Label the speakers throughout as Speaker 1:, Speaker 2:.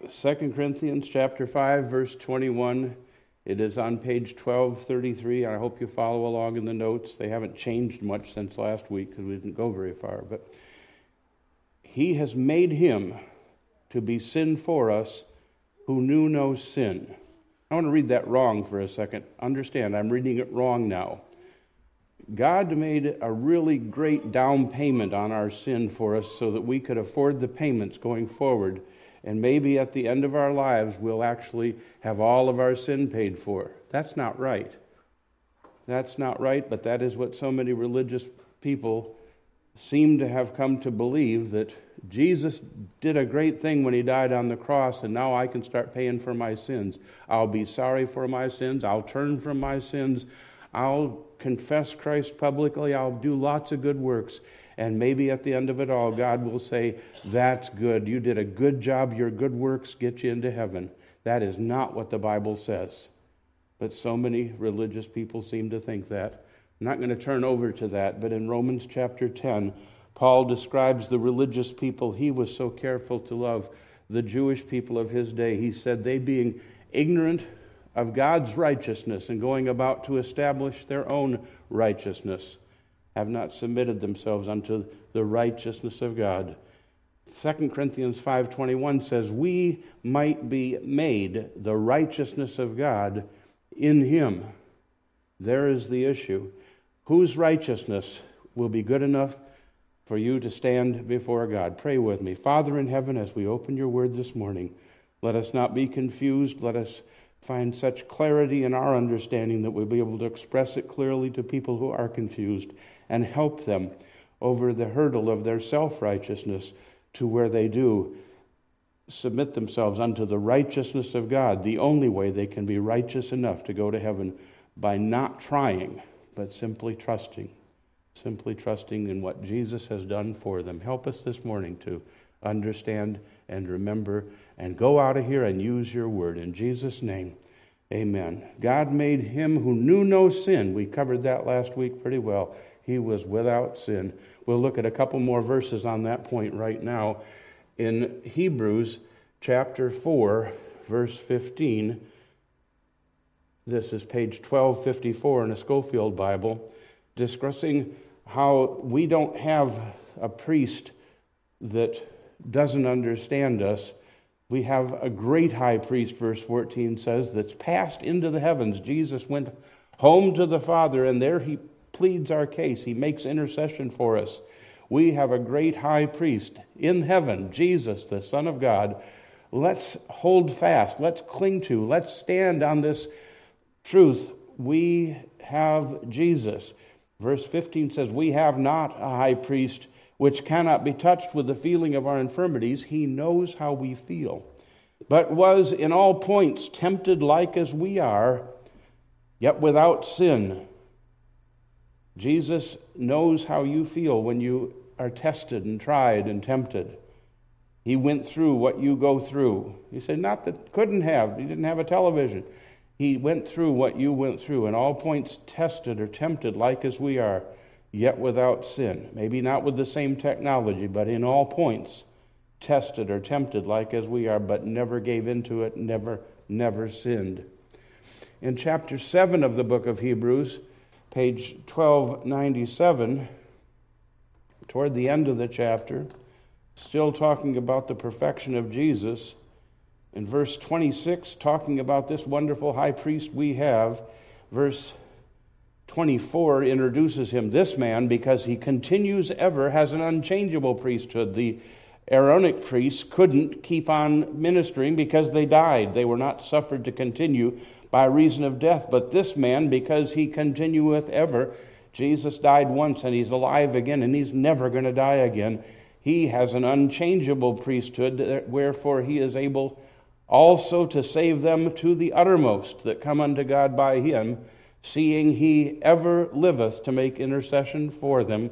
Speaker 1: 2 Corinthians chapter 5 verse 21. It is on page 1233. I hope you follow along in the notes. They haven't changed much since last week because we didn't go very far, but he has made him to be sin for us who knew no sin. I want to read that wrong for a second. Understand, I'm reading it wrong now. God made a really great down payment on our sin for us so that we could afford the payments going forward and maybe at the end of our lives, we'll actually have all of our sin paid for. That's not right. That's not right, but that is what so many religious people seem to have come to believe that Jesus did a great thing when he died on the cross, and now I can start paying for my sins. I'll be sorry for my sins. I'll turn from my sins. I'll confess Christ publicly. I'll do lots of good works. And maybe at the end of it all, God will say, That's good. You did a good job. Your good works get you into heaven. That is not what the Bible says. But so many religious people seem to think that. I'm not going to turn over to that, but in Romans chapter 10, Paul describes the religious people he was so careful to love, the Jewish people of his day. He said, They being ignorant of God's righteousness and going about to establish their own righteousness have not submitted themselves unto the righteousness of God. 2 Corinthians 5:21 says we might be made the righteousness of God in him. There is the issue. Whose righteousness will be good enough for you to stand before God? Pray with me. Father in heaven, as we open your word this morning, let us not be confused. Let us find such clarity in our understanding that we'll be able to express it clearly to people who are confused and help them over the hurdle of their self righteousness to where they do submit themselves unto the righteousness of God, the only way they can be righteous enough to go to heaven by not trying, but simply trusting. Simply trusting in what Jesus has done for them. Help us this morning to understand and remember and go out of here and use your word. In Jesus' name, amen. God made him who knew no sin. We covered that last week pretty well he was without sin. We'll look at a couple more verses on that point right now. In Hebrews chapter 4, verse 15, this is page 1254 in a Scofield Bible, discussing how we don't have a priest that doesn't understand us. We have a great high priest, verse 14 says, that's passed into the heavens. Jesus went home to the Father, and there he pleads our case, he makes intercession for us. We have a great high priest in heaven, Jesus, the Son of God. Let's hold fast, let's cling to, let's stand on this truth. We have Jesus. Verse 15 says, We have not a high priest which cannot be touched with the feeling of our infirmities. He knows how we feel, but was in all points tempted like as we are, yet without sin. Jesus knows how you feel when you are tested and tried and tempted. He went through what you go through. He said, not that couldn't have, he didn't have a television. He went through what you went through, and all points tested or tempted like as we are, yet without sin. Maybe not with the same technology, but in all points tested or tempted like as we are, but never gave into it, never, never sinned. In chapter 7 of the book of Hebrews, page 1297, toward the end of the chapter, still talking about the perfection of Jesus. In verse 26, talking about this wonderful high priest we have, verse 24 introduces him, this man, because he continues ever, has an unchangeable priesthood. The Aaronic priests couldn't keep on ministering because they died. They were not suffered to continue by reason of death. But this man, because he continueth ever, Jesus died once and he's alive again and he's never going to die again. He has an unchangeable priesthood, wherefore he is able also to save them to the uttermost that come unto God by him, seeing he ever liveth to make intercession for them.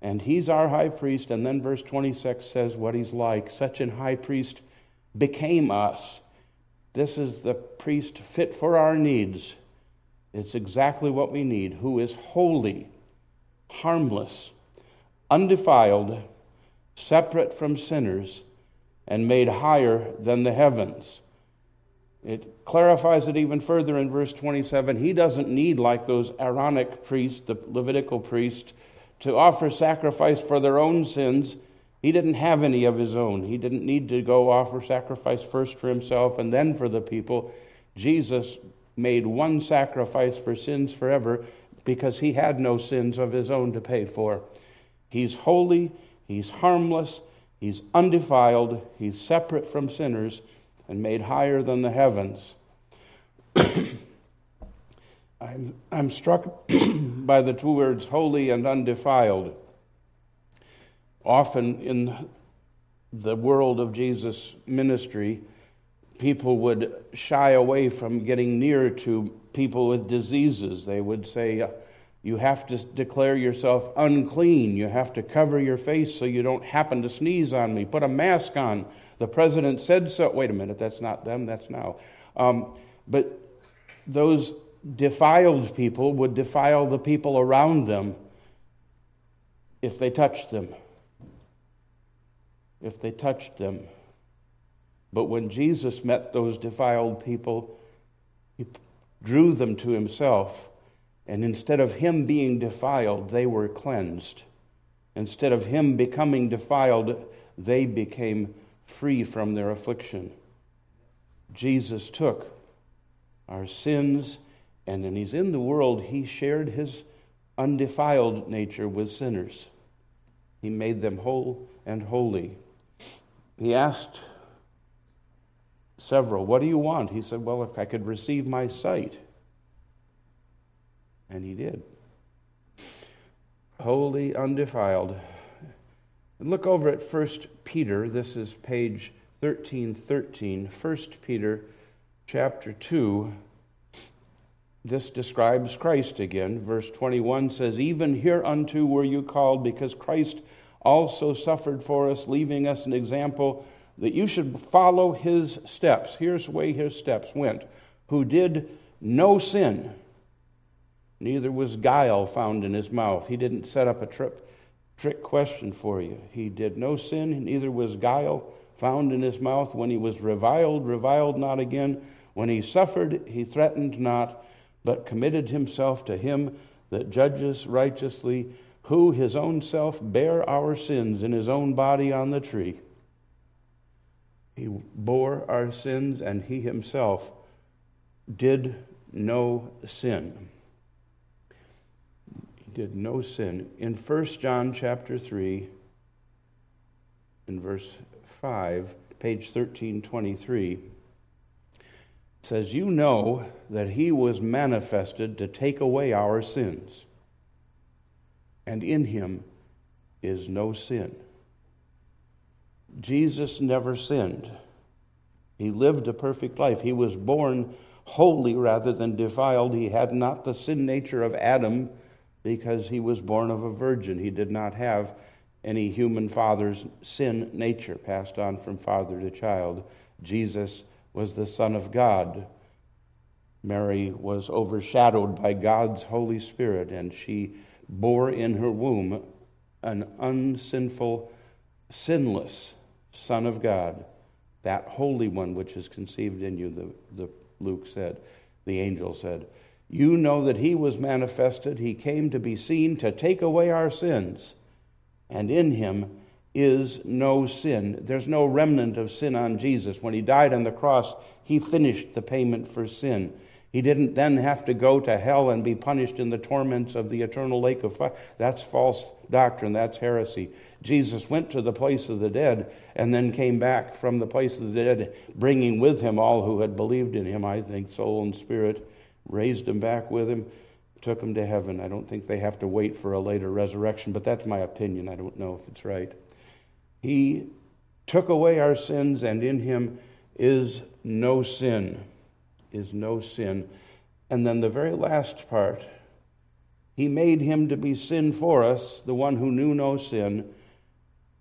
Speaker 1: And he's our high priest. And then verse 26 says what he's like. Such an high priest became us this is the priest fit for our needs. It's exactly what we need, who is holy, harmless, undefiled, separate from sinners, and made higher than the heavens. It clarifies it even further in verse 27. He doesn't need, like those Aaronic priests, the Levitical priests, to offer sacrifice for their own sins. He didn't have any of his own. He didn't need to go offer sacrifice first for himself and then for the people. Jesus made one sacrifice for sins forever because he had no sins of his own to pay for. He's holy, he's harmless, he's undefiled, he's separate from sinners, and made higher than the heavens. I'm, I'm struck by the two words holy and undefiled. Often in the world of Jesus' ministry, people would shy away from getting near to people with diseases. They would say, You have to declare yourself unclean. You have to cover your face so you don't happen to sneeze on me. Put a mask on. The president said so. Wait a minute, that's not them, that's now. Um, but those defiled people would defile the people around them if they touched them. If they touched them. But when Jesus met those defiled people, he drew them to himself. And instead of him being defiled, they were cleansed. Instead of him becoming defiled, they became free from their affliction. Jesus took our sins, and when he's in the world, he shared his undefiled nature with sinners. He made them whole and holy. He asked several. What do you want? He said, Well, if I could receive my sight. And he did. Holy, undefiled. And look over at 1 Peter. This is page 1313. 1 Peter chapter 2. This describes Christ again. Verse 21 says, Even hereunto were you called, because Christ also suffered for us, leaving us an example that you should follow his steps. Here's the way his steps went who did no sin, neither was guile found in his mouth. He didn't set up a trip, trick question for you. He did no sin, neither was guile found in his mouth. When he was reviled, reviled not again. When he suffered, he threatened not, but committed himself to him that judges righteously, who his own self bare our sins in his own body on the tree he bore our sins and he himself did no sin. He did no sin. In 1 John chapter 3, in verse 5, page 1323, says, You know that he was manifested to take away our sins, and in him is no sin. Jesus never sinned. He lived a perfect life. He was born holy rather than defiled. He had not the sin nature of Adam because he was born of a virgin. He did not have any human father's sin nature passed on from father to child. Jesus was the Son of God. Mary was overshadowed by God's Holy Spirit, and she bore in her womb an unsinful, sinless Son of God, that Holy One which is conceived in you, the, the Luke said, the angel said. You know that he was manifested, he came to be seen to take away our sins, and in him is no sin. There's no remnant of sin on Jesus. When he died on the cross, he finished the payment for sin. He didn't then have to go to hell and be punished in the torments of the eternal lake of fire. That's false doctrine. That's heresy. Jesus went to the place of the dead and then came back from the place of the dead, bringing with him all who had believed in him, I think, soul and spirit, raised them back with him, took them to heaven. I don't think they have to wait for a later resurrection, but that's my opinion. I don't know if it's right. He took away our sins, and in him is no sin. Is no sin. And then the very last part, he made him to be sin for us, the one who knew no sin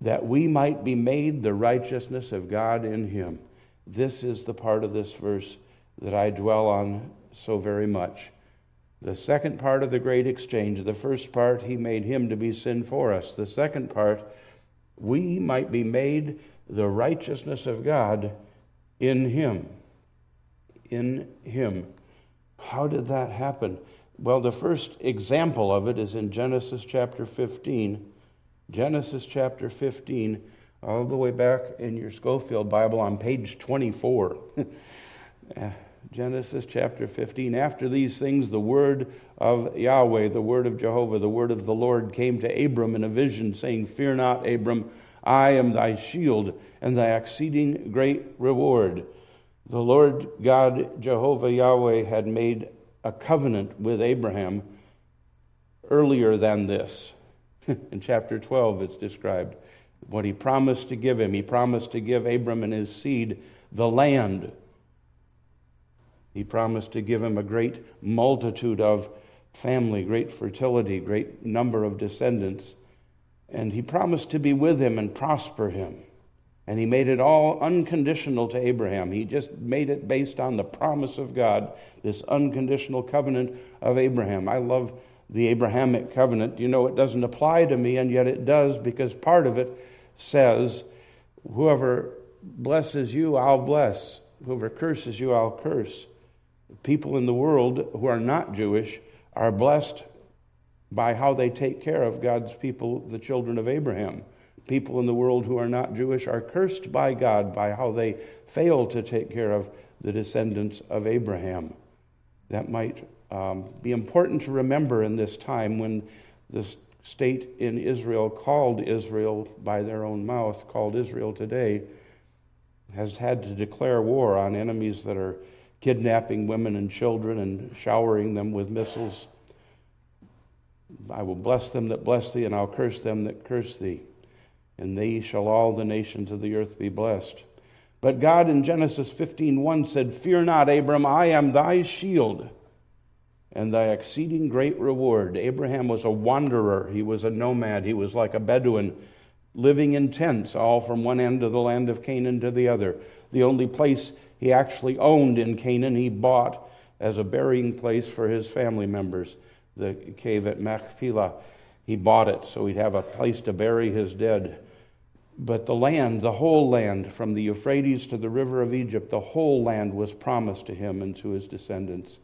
Speaker 1: that we might be made the righteousness of God in him. This is the part of this verse that I dwell on so very much. The second part of the great exchange, the first part, he made him to be sin for us. The second part, we might be made the righteousness of God in him. In him. How did that happen? Well, the first example of it is in Genesis chapter 15. Genesis chapter 15, all the way back in your Scofield Bible on page 24. Uh, Genesis chapter 15. After these things, the word of Yahweh, the word of Jehovah, the word of the Lord came to Abram in a vision, saying, Fear not, Abram, I am thy shield and thy exceeding great reward. The Lord God, Jehovah Yahweh, had made a covenant with Abraham earlier than this. in chapter 12, it's described what he promised to give him. He promised to give Abram and his seed the land he promised to give him a great multitude of family, great fertility, great number of descendants. And he promised to be with him and prosper him. And he made it all unconditional to Abraham. He just made it based on the promise of God, this unconditional covenant of Abraham. I love the Abrahamic covenant. You know, it doesn't apply to me, and yet it does because part of it says, Whoever blesses you, I'll bless. Whoever curses you, I'll curse people in the world who are not Jewish are blessed by how they take care of God's people, the children of Abraham. People in the world who are not Jewish are cursed by God by how they fail to take care of the descendants of Abraham. That might um, be important to remember in this time when the state in Israel, called Israel by their own mouth, called Israel today, has had to declare war on enemies that are kidnapping women and children and showering them with missiles. I will bless them that bless thee, and I'll curse them that curse thee. And thee shall all the nations of the earth be blessed. But God in Genesis 15:1 said, Fear not, Abram, I am thy shield and thy exceeding great reward. Abraham was a wanderer, he was a nomad, he was like a Bedouin, living in tents, all from one end of the land of Canaan to the other. The only place he actually owned in Canaan, he bought as a burying place for his family members, the cave at Machpelah. He bought it so he'd have a place to bury his dead. But the land, the whole land, from the Euphrates to the river of Egypt, the whole land was promised to him and to his descendants.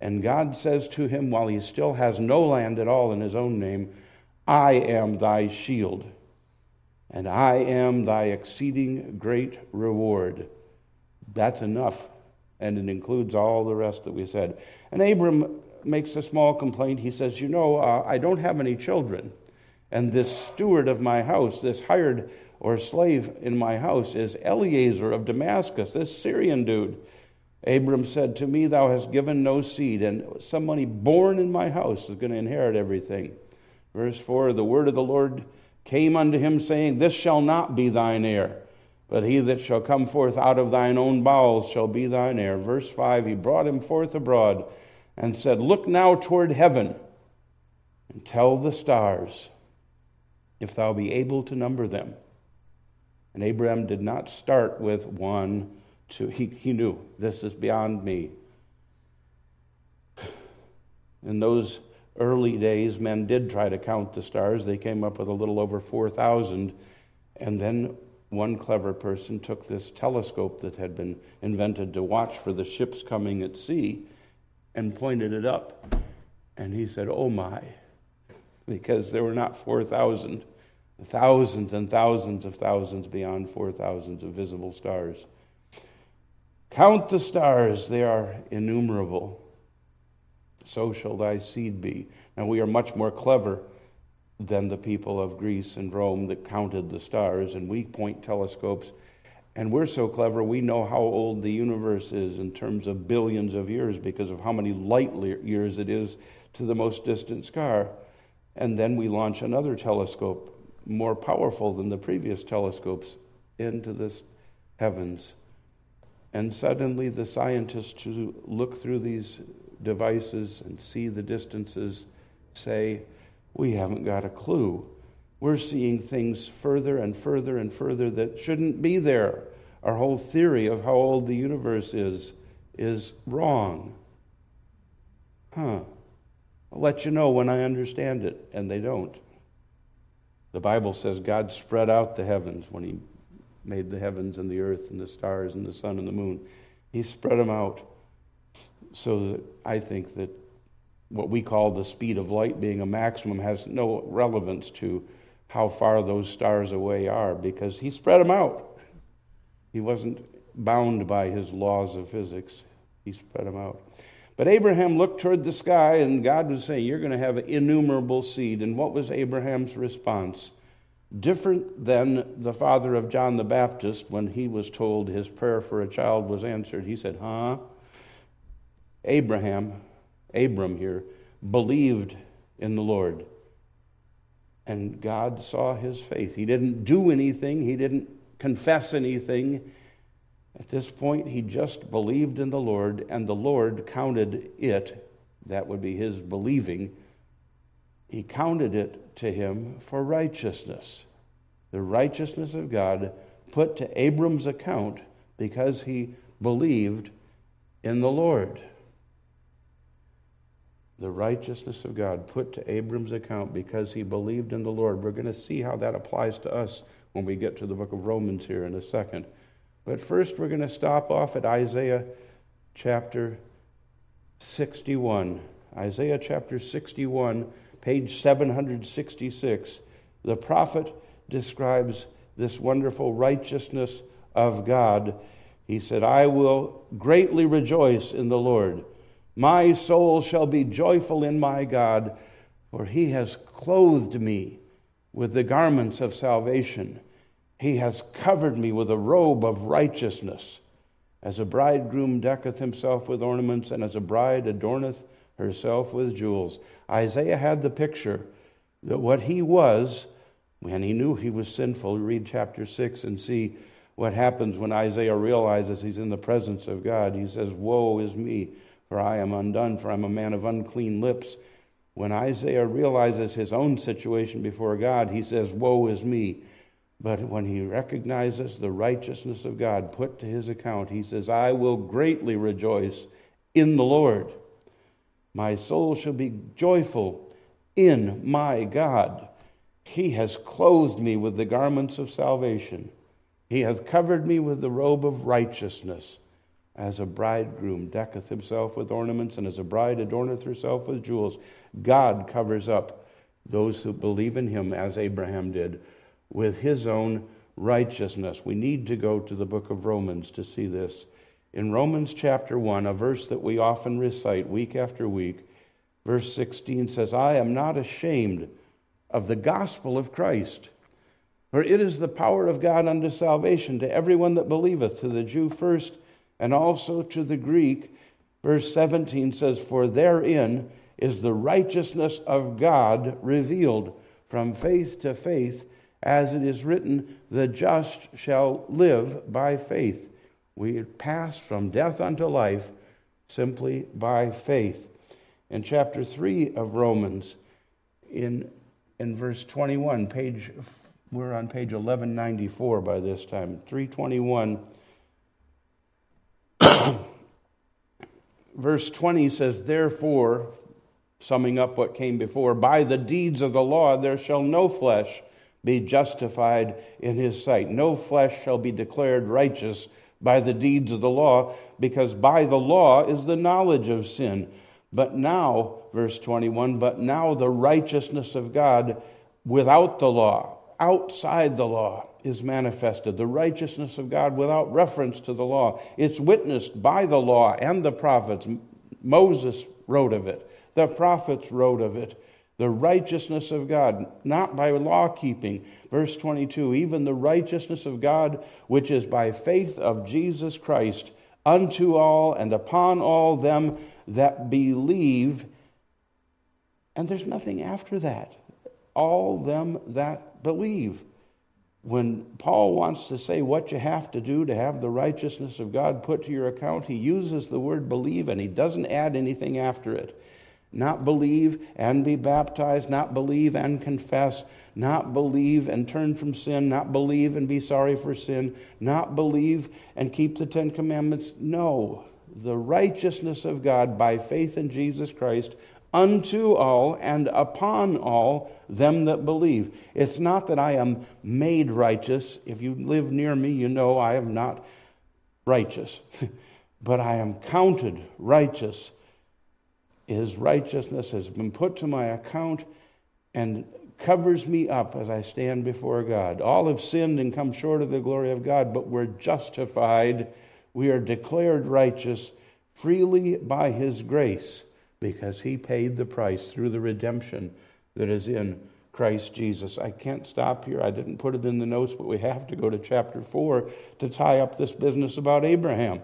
Speaker 1: And God says to him, while he still has no land at all in his own name, I am thy shield, and I am thy exceeding great reward. That's enough. And it includes all the rest that we said. And Abram makes a small complaint. He says, You know, uh, I don't have any children. And this steward of my house, this hired or slave in my house, is Eliezer of Damascus, this Syrian dude. Abram said, To me, thou hast given no seed, and somebody born in my house is going to inherit everything. Verse 4 The word of the Lord came unto him, saying, This shall not be thine heir but he that shall come forth out of thine own bowels shall be thine heir. Verse 5 He brought him forth abroad and said, Look now toward heaven and tell the stars, if thou be able to number them. And Abraham did not start with one, two. He, he knew this is beyond me. In those early days, men did try to count the stars. They came up with a little over 4,000. And then one clever person took this telescope that had been invented to watch for the ships coming at sea and pointed it up. And he said, Oh my, because there were not 4,000, thousands and thousands of thousands beyond 4,000 of visible stars. Count the stars, they are innumerable. So shall thy seed be. Now we are much more clever than the people of Greece and Rome that counted the stars, and we point telescopes. And we're so clever, we know how old the universe is in terms of billions of years because of how many light years it is to the most distant star. And then we launch another telescope, more powerful than the previous telescopes, into the heavens. And suddenly, the scientists who look through these devices and see the distances say, we haven't got a clue. We're seeing things further and further and further that shouldn't be there. Our whole theory of how old the universe is is wrong. Huh. I'll let you know when I understand it, and they don't. The Bible says God spread out the heavens when He made the heavens and the earth and the stars and the sun and the moon. He spread them out so that I think that what we call the speed of light being a maximum has no relevance to how far those stars away are because he spread them out. He wasn't bound by his laws of physics, he spread them out. But Abraham looked toward the sky, and God was saying, You're going to have innumerable seed. And what was Abraham's response? Different than the father of John the Baptist when he was told his prayer for a child was answered. He said, Huh? Abraham, Abram here, believed in the Lord. And God saw his faith. He didn't do anything, he didn't confess anything. At this point, he just believed in the Lord, and the Lord counted it, that would be his believing, he counted it to him for righteousness. The righteousness of God put to Abram's account because he believed in the Lord. The righteousness of God put to Abram's account because he believed in the Lord. We're going to see how that applies to us when we get to the book of Romans here in a second. But first, we're going to stop off at Isaiah chapter 61. Isaiah chapter 61, page 766. The prophet describes this wonderful righteousness of God. He said, I will greatly rejoice in the Lord. My soul shall be joyful in my God, for he has clothed me with the garments of salvation. He has covered me with a robe of righteousness. As a bridegroom decketh himself with ornaments, and as a bride adorneth herself with jewels. Isaiah had the picture that what he was, when he knew he was sinful, read chapter 6 and see what happens when Isaiah realizes he's in the presence of God. He says, Woe is me, for I am undone, for I'm a man of unclean lips. When Isaiah realizes his own situation before God, he says, Woe is me. But when he recognizes the righteousness of God put to his account, he says, I will greatly rejoice in the Lord. My soul shall be joyful in my God. He has clothed me with the garments of salvation. He hath covered me with the robe of righteousness. As a bridegroom decketh himself with ornaments, and as a bride adorneth herself with jewels, God covers up those who believe in him as Abraham did with his own righteousness. We need to go to the book of Romans to see this. In Romans chapter 1, a verse that we often recite week after week, verse 16 says, I am not ashamed of the gospel of Christ, for it is the power of God unto salvation to everyone that believeth, to the Jew first, and also to the Greek. Verse 17 says, For therein is the righteousness of God revealed from faith to faith as it is written, the just shall live by faith. We pass from death unto life simply by faith. In chapter 3 of Romans, in, in verse 21, page, we're on page 1194 by this time, 321. verse 20 says, Therefore, summing up what came before, by the deeds of the law there shall no flesh be justified in his sight. No flesh shall be declared righteous by the deeds of the law, because by the law is the knowledge of sin. But now, verse 21, but now the righteousness of God without the law, outside the law, is manifested. The righteousness of God without reference to the law. It's witnessed by the law and the prophets. Moses wrote of it, the prophets wrote of it the righteousness of God, not by law keeping. Verse 22 even the righteousness of God, which is by faith of Jesus Christ, unto all and upon all them that believe. And there's nothing after that. All them that believe. When Paul wants to say what you have to do to have the righteousness of God put to your account, he uses the word believe and he doesn't add anything after it not believe and be baptized, not believe and confess, not believe and turn from sin, not believe and be sorry for sin, not believe and keep the Ten Commandments. No, the righteousness of God by faith in Jesus Christ unto all and upon all them that believe. It's not that I am made righteous. If you live near me, you know I am not righteous, but I am counted righteous. His righteousness has been put to my account and covers me up as I stand before God. All have sinned and come short of the glory of God, but we're justified. We are declared righteous freely by His grace because He paid the price through the redemption that is in Christ Jesus. I can't stop here. I didn't put it in the notes, but we have to go to chapter 4 to tie up this business about Abraham.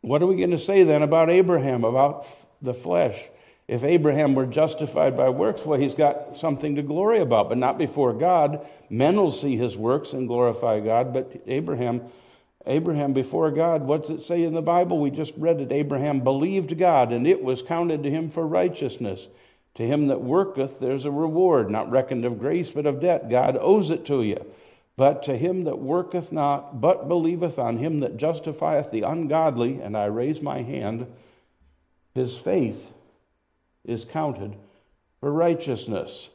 Speaker 1: What are we going to say then about Abraham, about the flesh? If Abraham were justified by works, well, he's got something to glory about, but not before God. Men will see his works and glorify God, but Abraham, Abraham before God, what's it say in the Bible? We just read it. Abraham believed God, and it was counted to him for righteousness. To him that worketh, there's a reward, not reckoned of grace, but of debt. God owes it to you. But to him that worketh not, but believeth on him that justifieth the ungodly, and I raise my hand, his faith is counted for righteousness.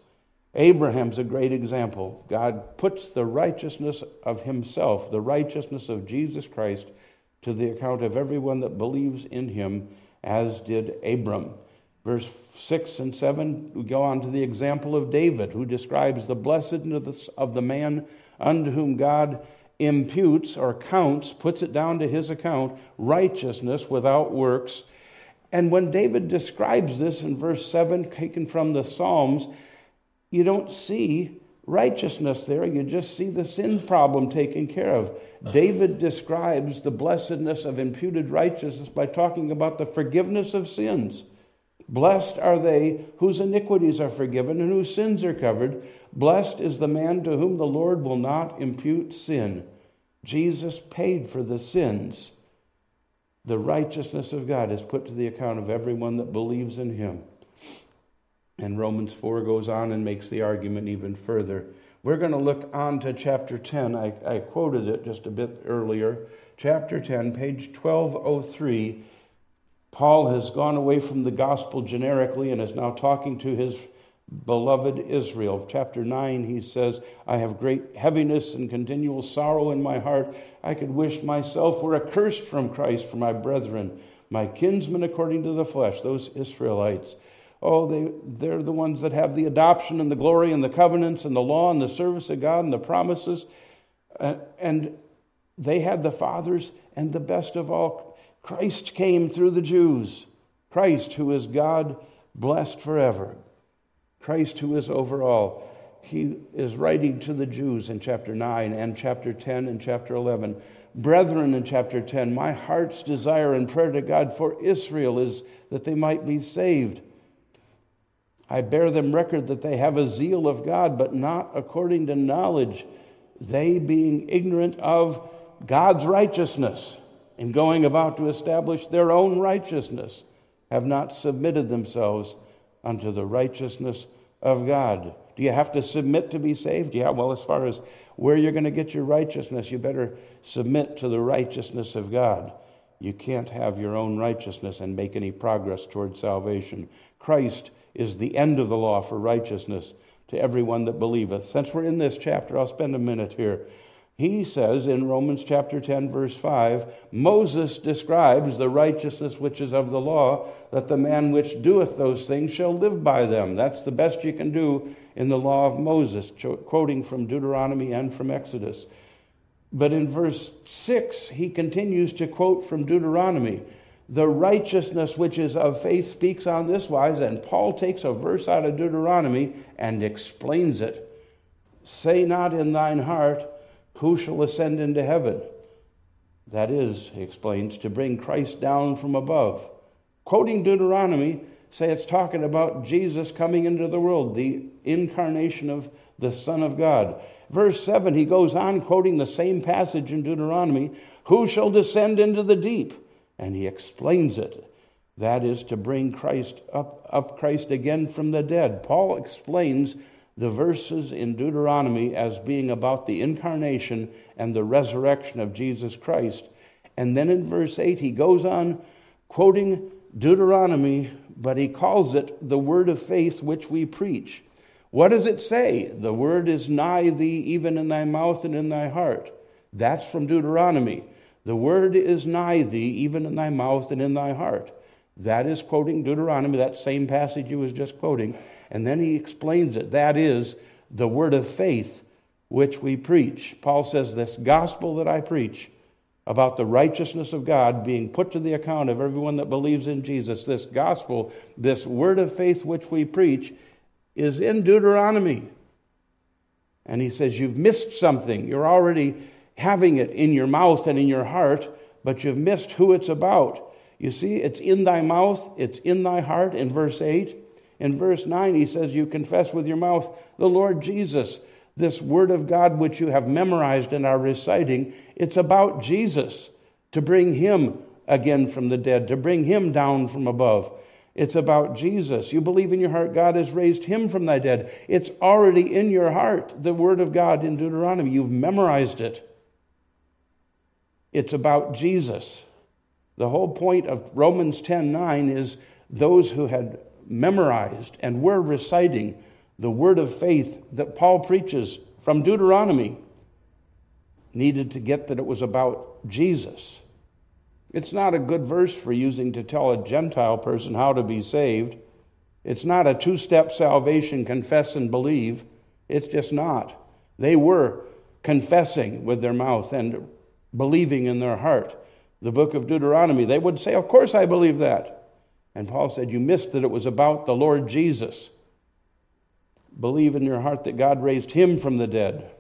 Speaker 1: Abraham's a great example. God puts the righteousness of himself, the righteousness of Jesus Christ, to the account of everyone that believes in him, as did Abram. Verse 6 and 7, we go on to the example of David, who describes the blessedness of the man unto whom God imputes or counts, puts it down to his account, righteousness without works and when David describes this in verse 7, taken from the Psalms, you don't see righteousness there. You just see the sin problem taken care of. David describes the blessedness of imputed righteousness by talking about the forgiveness of sins. Blessed are they whose iniquities are forgiven and whose sins are covered. Blessed is the man to whom the Lord will not impute sin. Jesus paid for the sins the righteousness of God is put to the account of everyone that believes in him. And Romans 4 goes on and makes the argument even further. We're going to look on to chapter 10. I, I quoted it just a bit earlier. Chapter 10, page 1203. Paul has gone away from the gospel generically and is now talking to his beloved Israel. Chapter 9, he says, I have great heaviness and continual sorrow in my heart. I could wish myself were accursed from Christ for my brethren, my kinsmen according to the flesh, those Israelites. Oh, they, they're the ones that have the adoption and the glory and the covenants and the law and the service of God and the promises. Uh, and they had the fathers, and the best of all, Christ came through the Jews. Christ, who is God, blessed forever. Christ, who is over all. He is writing to the Jews in chapter 9 and chapter 10 and chapter 11. Brethren, in chapter 10, my heart's desire and prayer to God for Israel is that they might be saved. I bear them record that they have a zeal of God, but not according to knowledge, they being ignorant of God's righteousness and going about to establish their own righteousness, have not submitted themselves unto the righteousness of God. Do you have to submit to be saved? Yeah, well, as far as where you're going to get your righteousness, you better submit to the righteousness of God. You can't have your own righteousness and make any progress toward salvation. Christ is the end of the law for righteousness to everyone that believeth. Since we're in this chapter, I'll spend a minute here. He says in Romans chapter 10, verse 5, Moses describes the righteousness which is of the law, that the man which doeth those things shall live by them. That's the best you can do in the law of Moses, quoting from Deuteronomy and from Exodus. But in verse 6, he continues to quote from Deuteronomy. The righteousness which is of faith speaks on this wise, and Paul takes a verse out of Deuteronomy and explains it. Say not in thine heart, who shall ascend into heaven? That is, he explains, to bring Christ down from above. Quoting Deuteronomy, say it's talking about Jesus coming into the world, the incarnation of the Son of God. Verse 7, he goes on quoting the same passage in Deuteronomy Who shall descend into the deep? And he explains it. That is to bring Christ up, up Christ again from the dead. Paul explains the verses in Deuteronomy as being about the incarnation and the resurrection of Jesus Christ. And then in verse 8, he goes on quoting Deuteronomy, but he calls it the word of faith which we preach. What does it say? The word is nigh thee, even in thy mouth and in thy heart. That's from Deuteronomy. The word is nigh thee, even in thy mouth and in thy heart. That is quoting Deuteronomy, that same passage he was just quoting. And then he explains it. That is the word of faith which we preach. Paul says, This gospel that I preach about the righteousness of God being put to the account of everyone that believes in Jesus, this gospel, this word of faith which we preach, is in Deuteronomy. And he says, You've missed something. You're already having it in your mouth and in your heart, but you've missed who it's about. You see, it's in thy mouth, it's in thy heart in verse 8. In verse 9, he says, You confess with your mouth the Lord Jesus. This word of God, which you have memorized and are reciting, it's about Jesus to bring him again from the dead, to bring him down from above. It's about Jesus. You believe in your heart God has raised him from the dead. It's already in your heart, the word of God in Deuteronomy. You've memorized it. It's about Jesus. The whole point of Romans 10:9 is those who had memorized and were reciting the word of faith that Paul preaches from Deuteronomy needed to get that it was about Jesus. It's not a good verse for using to tell a Gentile person how to be saved. It's not a two step salvation, confess and believe. It's just not. They were confessing with their mouth and believing in their heart. The book of Deuteronomy, they would say, Of course I believe that. And Paul said, You missed that it was about the Lord Jesus. Believe in your heart that God raised him from the dead.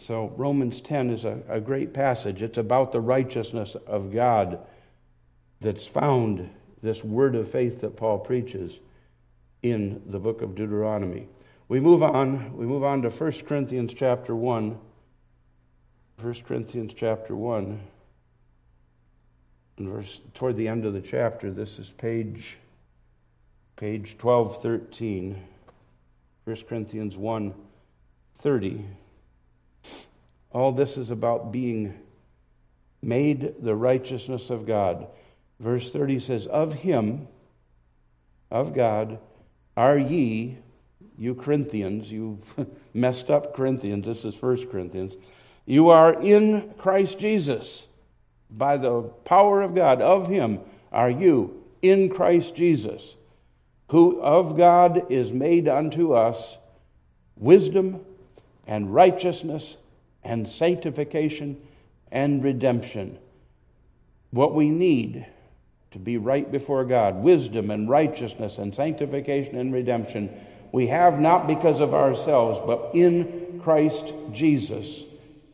Speaker 1: So, Romans 10 is a, a great passage. It's about the righteousness of God that's found, this word of faith that Paul preaches in the book of Deuteronomy. We move on. We move on to 1 Corinthians chapter 1. 1 Corinthians chapter 1. Verse toward the end of the chapter, this is page page 1213. 1 Corinthians 1 30. All this is about being made the righteousness of God. Verse 30 says, Of him, of God, are ye, you Corinthians, you messed up Corinthians, this is 1 Corinthians, you are in Christ Jesus. By the power of God, of him are you in Christ Jesus, who of God is made unto us wisdom and righteousness and sanctification and redemption. What we need to be right before God wisdom and righteousness and sanctification and redemption we have not because of ourselves, but in Christ Jesus.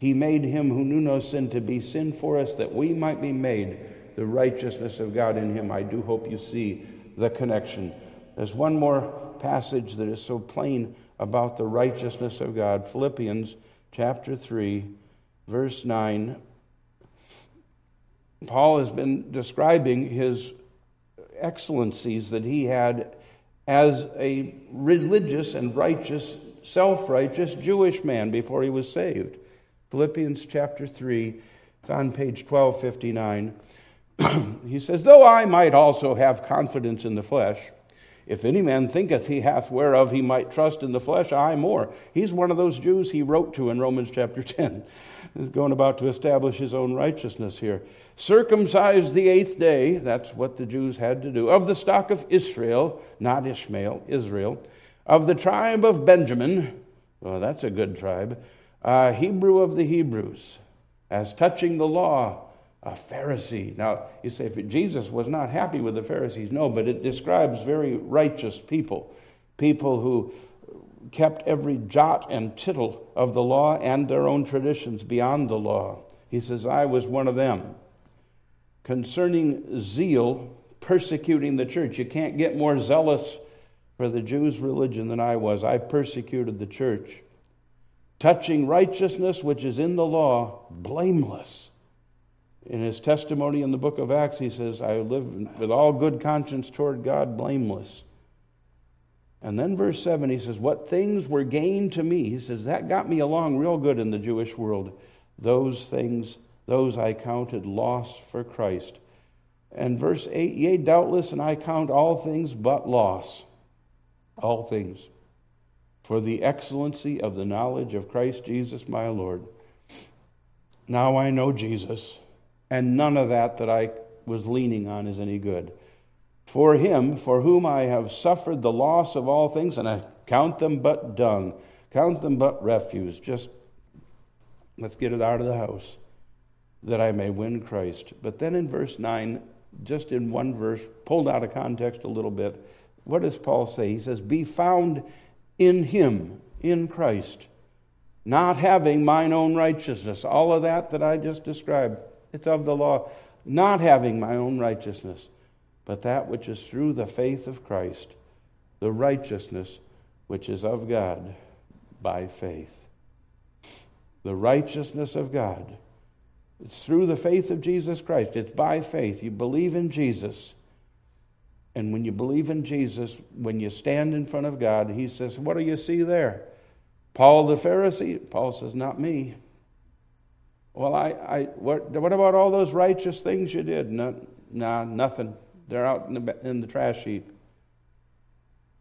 Speaker 1: He made him who knew no sin to be sin for us that we might be made the righteousness of God in him. I do hope you see the connection. There's one more passage that is so plain about the righteousness of God. Philippians chapter 3, verse 9. Paul has been describing his excellencies that he had as a religious and righteous, self righteous Jewish man before he was saved. Philippians chapter 3, it's on page 1259. he says, Though I might also have confidence in the flesh, if any man thinketh he hath whereof he might trust in the flesh, I more. He's one of those Jews he wrote to in Romans chapter 10. He's going about to establish his own righteousness here. Circumcised the eighth day, that's what the Jews had to do, of the stock of Israel, not Ishmael, Israel, of the tribe of Benjamin, well, that's a good tribe, uh, Hebrew of the Hebrews, as touching the law, a Pharisee. Now, you say, Jesus was not happy with the Pharisees, no, but it describes very righteous people, people who kept every jot and tittle of the law and their own traditions beyond the law. He says, I was one of them. Concerning zeal, persecuting the church, you can't get more zealous for the Jews' religion than I was. I persecuted the church. Touching righteousness which is in the law, blameless. In his testimony in the book of Acts, he says, I live with all good conscience toward God, blameless. And then verse 7, he says, What things were gained to me? He says, That got me along real good in the Jewish world. Those things, those I counted loss for Christ. And verse 8 Yea, doubtless, and I count all things but loss. All things. For the excellency of the knowledge of Christ Jesus my Lord. Now I know Jesus, and none of that that I was leaning on is any good. For him, for whom I have suffered the loss of all things, and I count them but dung, count them but refuse. Just let's get it out of the house that I may win Christ. But then in verse 9, just in one verse, pulled out of context a little bit, what does Paul say? He says, Be found in him, in Christ, not having mine own righteousness. All of that that I just described, it's of the law. Not having my own righteousness, but that which is through the faith of Christ, the righteousness which is of God by faith. The righteousness of God it's through the faith of Jesus Christ. It's by faith. You believe in Jesus. And when you believe in Jesus, when you stand in front of God, He says, What do you see there? Paul the Pharisee? Paul says, Not me. Well, I, I what, what about all those righteous things you did? No, nah, nothing. They're out in the, in the trash heap.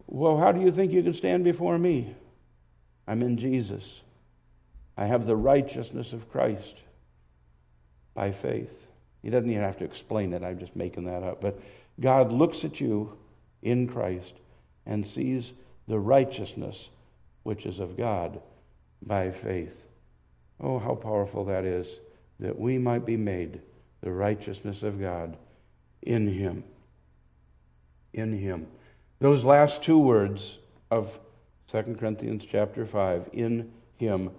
Speaker 1: Well, how do you think you can stand before me? I'm in Jesus. I have the righteousness of Christ by faith. He doesn't even have to explain it. I'm just making that up. But God looks at you in Christ and sees the righteousness which is of God by faith. Oh, how powerful that is that we might be made the righteousness of God in Him. In Him. Those last two words of 2 Corinthians chapter 5, in Him,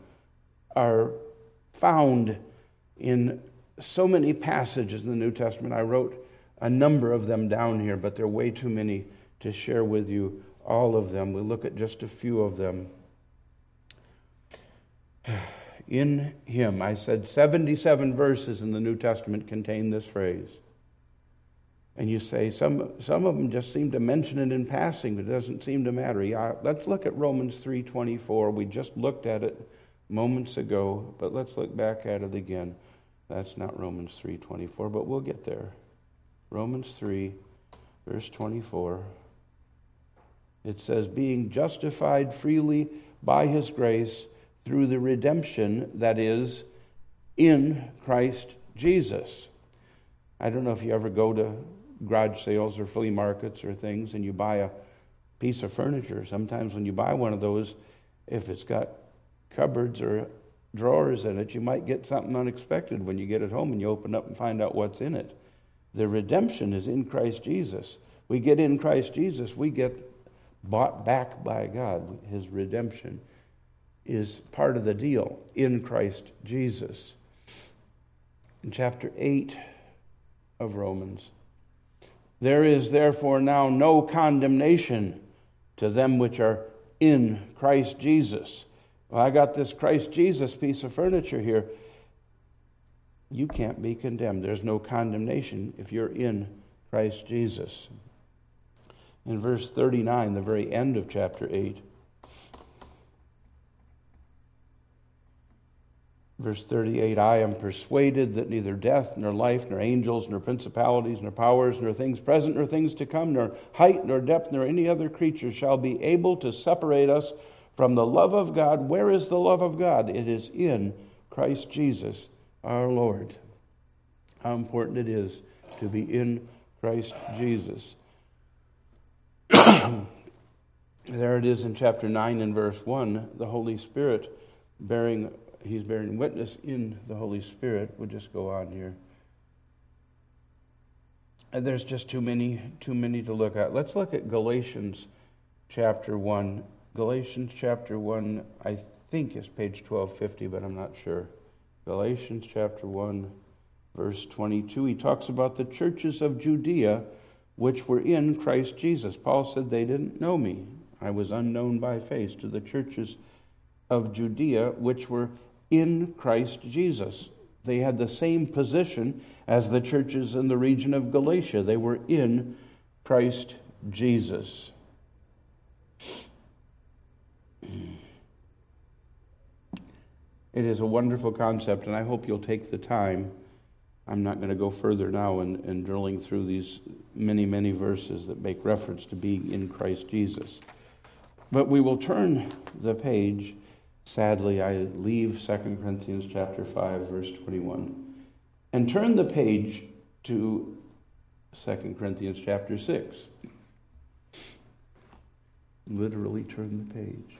Speaker 1: are found in so many passages in the New Testament. I wrote a number of them down here, but there are way too many to share with you all of them. We'll look at just a few of them. In Him, I said 77 verses in the New Testament contain this phrase. And you say, some, some of them just seem to mention it in passing, but it doesn't seem to matter. Yeah, let's look at Romans 3.24. We just looked at it moments ago, but let's look back at it again. That's not Romans 3:24, but we'll get there. Romans 3 verse 24. It says being justified freely by his grace through the redemption that is in Christ Jesus. I don't know if you ever go to garage sales or flea markets or things and you buy a piece of furniture. Sometimes when you buy one of those, if it's got cupboards or drawers in it, you might get something unexpected when you get it home and you open up and find out what's in it. The redemption is in Christ Jesus. We get in Christ Jesus, we get bought back by God. His redemption is part of the deal in Christ Jesus. In chapter 8 of Romans, there is therefore now no condemnation to them which are in Christ Jesus well, I got this Christ Jesus piece of furniture here. You can't be condemned. There's no condemnation if you're in Christ Jesus. In verse 39, the very end of chapter 8, Verse 38 I am persuaded that neither death, nor life, nor angels, nor principalities, nor powers, nor things present, nor things to come, nor height, nor depth, nor any other creature shall be able to separate us from the love of God. Where is the love of God? It is in Christ Jesus our Lord. How important it is to be in Christ Jesus. there it is in chapter 9 and verse 1 the Holy Spirit bearing, he's bearing witness in the Holy Spirit. We'll just go on here. And there's just too many, too many to look at. Let's look at Galatians chapter 1 Galatians chapter 1, I think is page 1250, but I'm not sure. Galatians chapter 1, verse 22, he talks about the churches of Judea which were in Christ Jesus. Paul said they didn't know me. I was unknown by face to the churches of Judea which were in Christ Jesus. They had the same position as the churches in the region of Galatia. They were in Christ Jesus. It is a wonderful concept, and I hope you'll take the time I'm not going to go further now in, in drilling through these many, many verses that make reference to being in Christ Jesus. But we will turn the page. Sadly, I leave 2 Corinthians chapter 5, verse 21, and turn the page to 2 Corinthians chapter 6. Literally turn the page.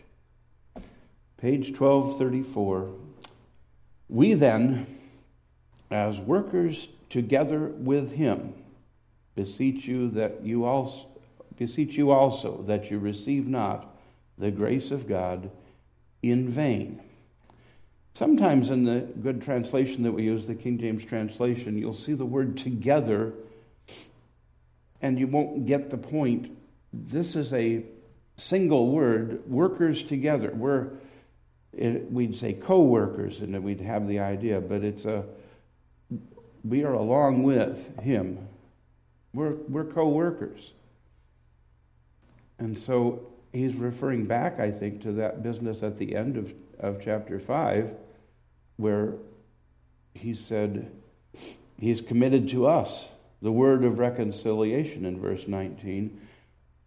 Speaker 1: Page 1234. We then, as workers together with him, beseech you that you also beseech you also that you receive not the grace of God in vain. Sometimes in the good translation that we use, the King James translation, you'll see the word together and you won't get the point. This is a single word, workers together. We're, it, we'd say co workers, and we'd have the idea, but it's a, we are along with him. We're, we're co workers. And so he's referring back, I think, to that business at the end of, of chapter 5, where he said, He's committed to us the word of reconciliation in verse 19.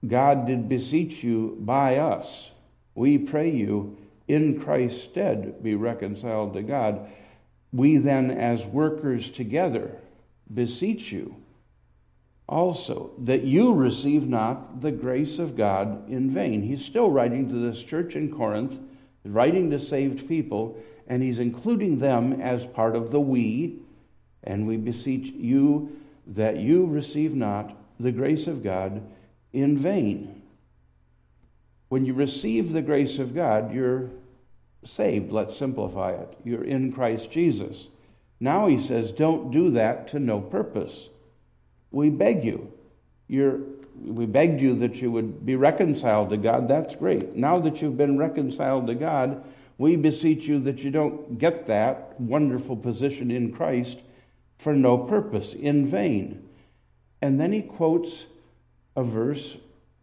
Speaker 1: God did beseech you by us. We pray you, in Christ's stead, be reconciled to God. We then, as workers together, beseech you also that you receive not the grace of God in vain. He's still writing to this church in Corinth, writing to saved people, and he's including them as part of the we. And we beseech you that you receive not the grace of God in vain. When you receive the grace of God, you're saved. Let's simplify it. You're in Christ Jesus. Now he says, don't do that to no purpose. We beg you. You're, we begged you that you would be reconciled to God. That's great. Now that you've been reconciled to God, we beseech you that you don't get that wonderful position in Christ for no purpose, in vain. And then he quotes a verse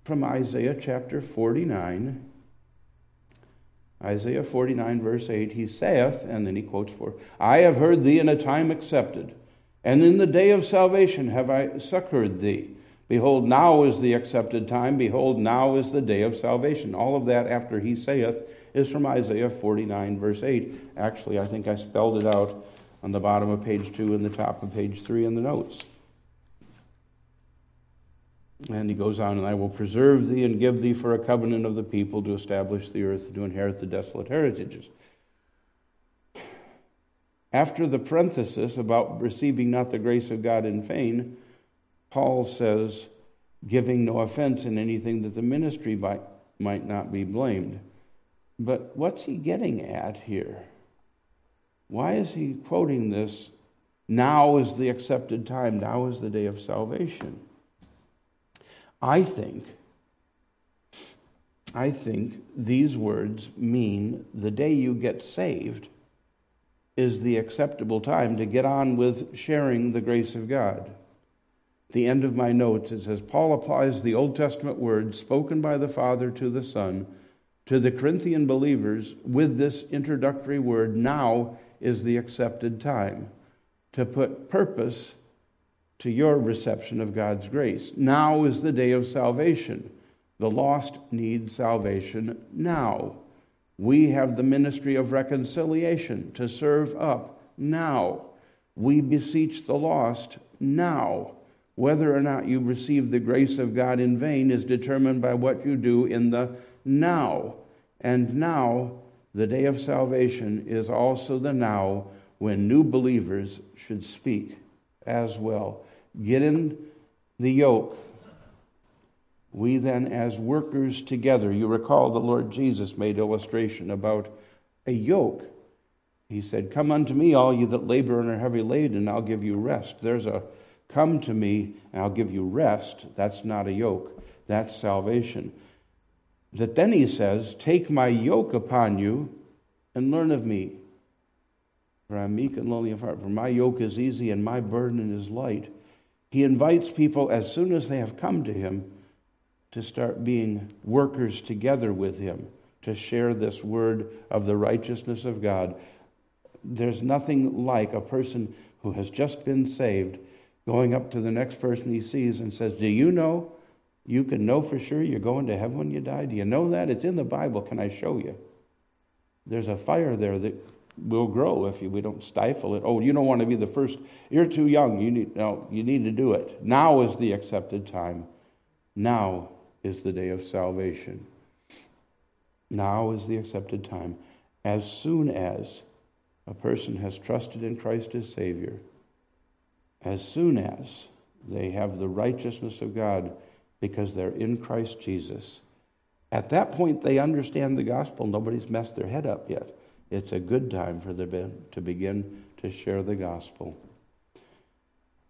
Speaker 1: from Isaiah chapter 49. Isaiah 49, verse 8, he saith, and then he quotes for, I have heard thee in a time accepted, and in the day of salvation have I succored thee. Behold, now is the accepted time. Behold, now is the day of salvation. All of that after he saith is from Isaiah 49, verse 8. Actually, I think I spelled it out on the bottom of page 2 and the top of page 3 in the notes. And he goes on, and I will preserve thee and give thee for a covenant of the people to establish the earth to inherit the desolate heritages. After the parenthesis about receiving not the grace of God in vain, Paul says, giving no offense in anything that the ministry might, might not be blamed. But what's he getting at here? Why is he quoting this? Now is the accepted time, now is the day of salvation. I think, I think these words mean the day you get saved is the acceptable time to get on with sharing the grace of God. The end of my notes, it says Paul applies the Old Testament words spoken by the Father to the Son to the Corinthian believers with this introductory word now is the accepted time to put purpose to your reception of God's grace. Now is the day of salvation. The lost need salvation now. We have the ministry of reconciliation to serve up now. We beseech the lost now. Whether or not you receive the grace of God in vain is determined by what you do in the now. And now the day of salvation is also the now when new believers should speak as well. Get in the yoke. We then, as workers together, you recall the Lord Jesus made illustration about a yoke. He said, Come unto me, all you that labor and are heavy laden, and I'll give you rest. There's a come to me, and I'll give you rest. That's not a yoke, that's salvation that then he says, Take my yoke upon you and learn of me. For I'm meek and lowly of heart, for my yoke is easy and my burden is light. He invites people as soon as they have come to him to start being workers together with him, to share this word of the righteousness of God. There's nothing like a person who has just been saved going up to the next person he sees and says, Do you know you can know for sure you're going to heaven when you die? Do you know that? It's in the Bible. Can I show you? There's a fire there that will grow if we don't stifle it. Oh, you don't want to be the first. You're too young. You need no. You need to do it. Now is the accepted time. Now is the day of salvation. Now is the accepted time. As soon as a person has trusted in Christ as Savior, as soon as they have the righteousness of God because they're in Christ Jesus, at that point they understand the gospel. Nobody's messed their head up yet. It's a good time for them to begin to share the gospel.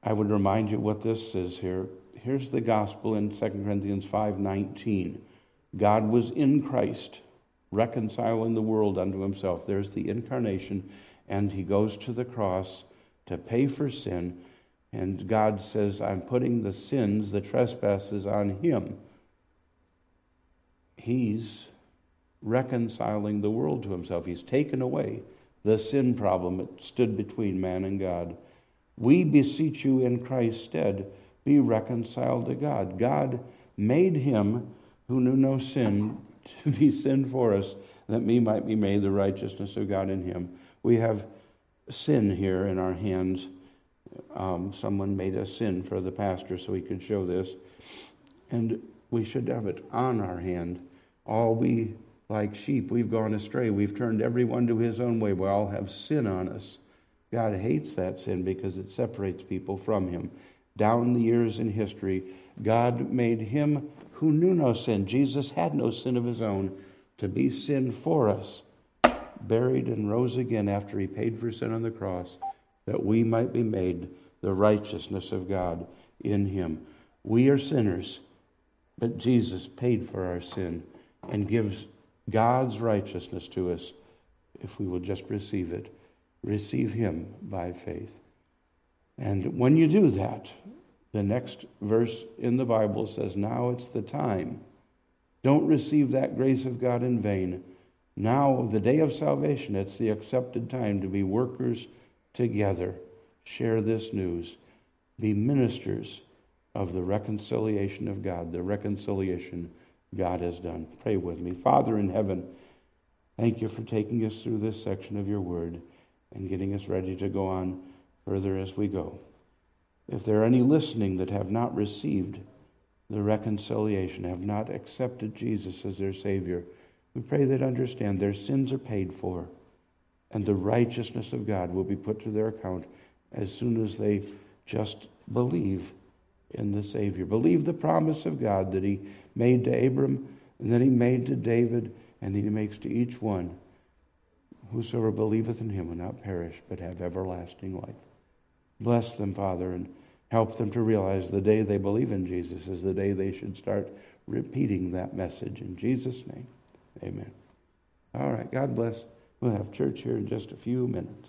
Speaker 1: I would remind you what this is here. Here's the gospel in 2 Corinthians 5:19. God was in Christ reconciling the world unto himself. There's the incarnation and he goes to the cross to pay for sin and God says, I'm putting the sins, the trespasses on him. He's reconciling the world to himself. He's taken away the sin problem that stood between man and God. We beseech you in Christ's stead, be reconciled to God. God made him who knew no sin to be sin for us, that we might be made the righteousness of God in him. We have sin here in our hands um, someone made a sin for the pastor so he could show this. And we should have it on our hand. All we, like sheep, we've gone astray. We've turned everyone to his own way. We all have sin on us. God hates that sin because it separates people from him. Down the years in history, God made him who knew no sin, Jesus had no sin of his own, to be sin for us, buried and rose again after he paid for sin on the cross that we might be made the righteousness of God in him. We are sinners, but Jesus paid for our sin and gives God's righteousness to us if we will just receive it. Receive him by faith. And when you do that, the next verse in the Bible says, Now it's the time. Don't receive that grace of God in vain. Now, the day of salvation, it's the accepted time to be workers together share this news. Be ministers of the reconciliation of God, the reconciliation God has done. Pray with me. Father in heaven, thank you for taking us through this section of your word and getting us ready to go on further as we go. If there are any listening that have not received the reconciliation, have not accepted Jesus as their Savior, we pray that understand their sins are paid for and the righteousness of God will be put to their account as soon as they just believe in the Savior. Believe the promise of God that He made to Abram and then He made to David and that He makes to each one. Whosoever believeth in Him will not perish but have everlasting life. Bless them, Father, and help them to realize the day they believe in Jesus is the day they should start repeating that message. In Jesus' name, amen. All right, God bless. We'll have church here in just a few minutes.